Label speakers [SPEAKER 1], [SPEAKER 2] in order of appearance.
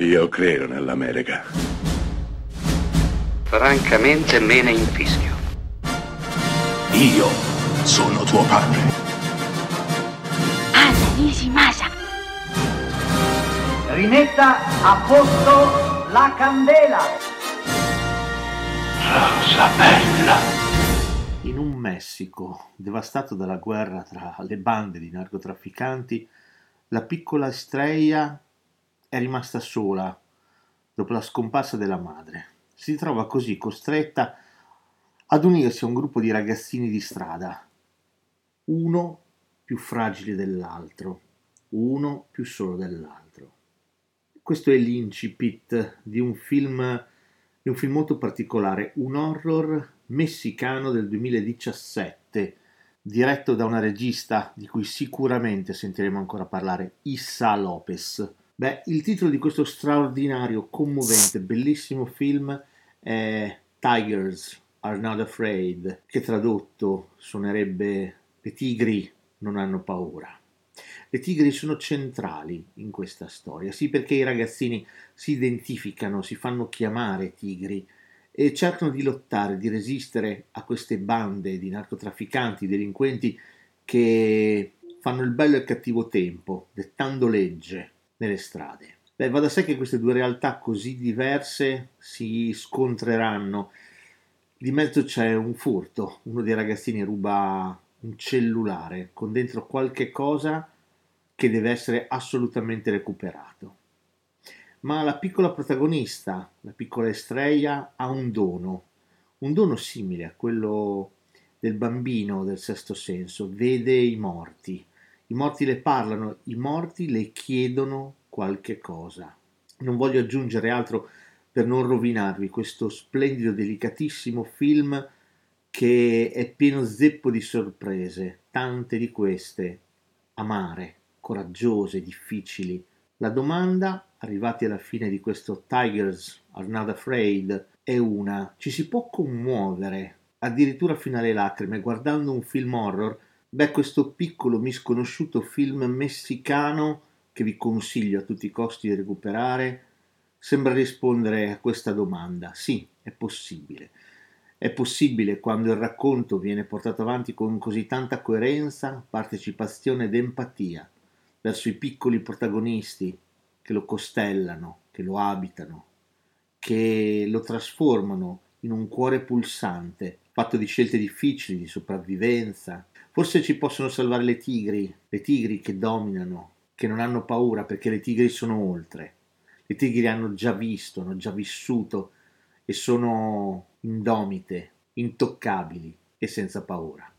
[SPEAKER 1] Io credo nell'America.
[SPEAKER 2] Francamente me ne infischio.
[SPEAKER 3] Io sono tuo padre.
[SPEAKER 4] Anna Nishimasa.
[SPEAKER 5] Rimetta a posto la candela.
[SPEAKER 3] Rosa bella.
[SPEAKER 6] In un Messico devastato dalla guerra tra le bande di narcotrafficanti, la piccola Estrella è rimasta sola dopo la scomparsa della madre. Si trova così costretta ad unirsi a un gruppo di ragazzini di strada, uno più fragile dell'altro, uno più solo dell'altro. Questo è l'incipit di un film, di un film molto particolare, un horror messicano del 2017, diretto da una regista di cui sicuramente sentiremo ancora parlare, Issa Lopez. Beh, il titolo di questo straordinario, commovente, bellissimo film è Tigers Are Not Afraid, che tradotto suonerebbe Le tigri non hanno paura. Le tigri sono centrali in questa storia, sì perché i ragazzini si identificano, si fanno chiamare tigri e cercano di lottare, di resistere a queste bande di narcotrafficanti, delinquenti che fanno il bello e il cattivo tempo, dettando legge nelle strade. Beh, va da sé che queste due realtà così diverse si scontreranno. Di mezzo c'è un furto, uno dei ragazzini ruba un cellulare con dentro qualche cosa che deve essere assolutamente recuperato. Ma la piccola protagonista, la piccola Estrella, ha un dono, un dono simile a quello del bambino del sesto senso, vede i morti, i morti le parlano, i morti le chiedono qualche cosa. Non voglio aggiungere altro per non rovinarvi questo splendido, delicatissimo film che è pieno zeppo di sorprese, tante di queste amare, coraggiose, difficili. La domanda, arrivati alla fine di questo Tigers Are Not Afraid, è una: ci si può commuovere, addirittura fino alle lacrime, guardando un film horror? Beh, questo piccolo misconosciuto film messicano che vi consiglio a tutti i costi di recuperare sembra rispondere a questa domanda. Sì, è possibile. È possibile quando il racconto viene portato avanti con così tanta coerenza, partecipazione ed empatia verso i piccoli protagonisti che lo costellano, che lo abitano, che lo trasformano in un cuore pulsante, fatto di scelte difficili, di sopravvivenza, Forse ci possono salvare le tigri, le tigri che dominano, che non hanno paura perché le tigri sono oltre. Le tigri hanno già visto, hanno già vissuto e sono indomite, intoccabili e senza paura.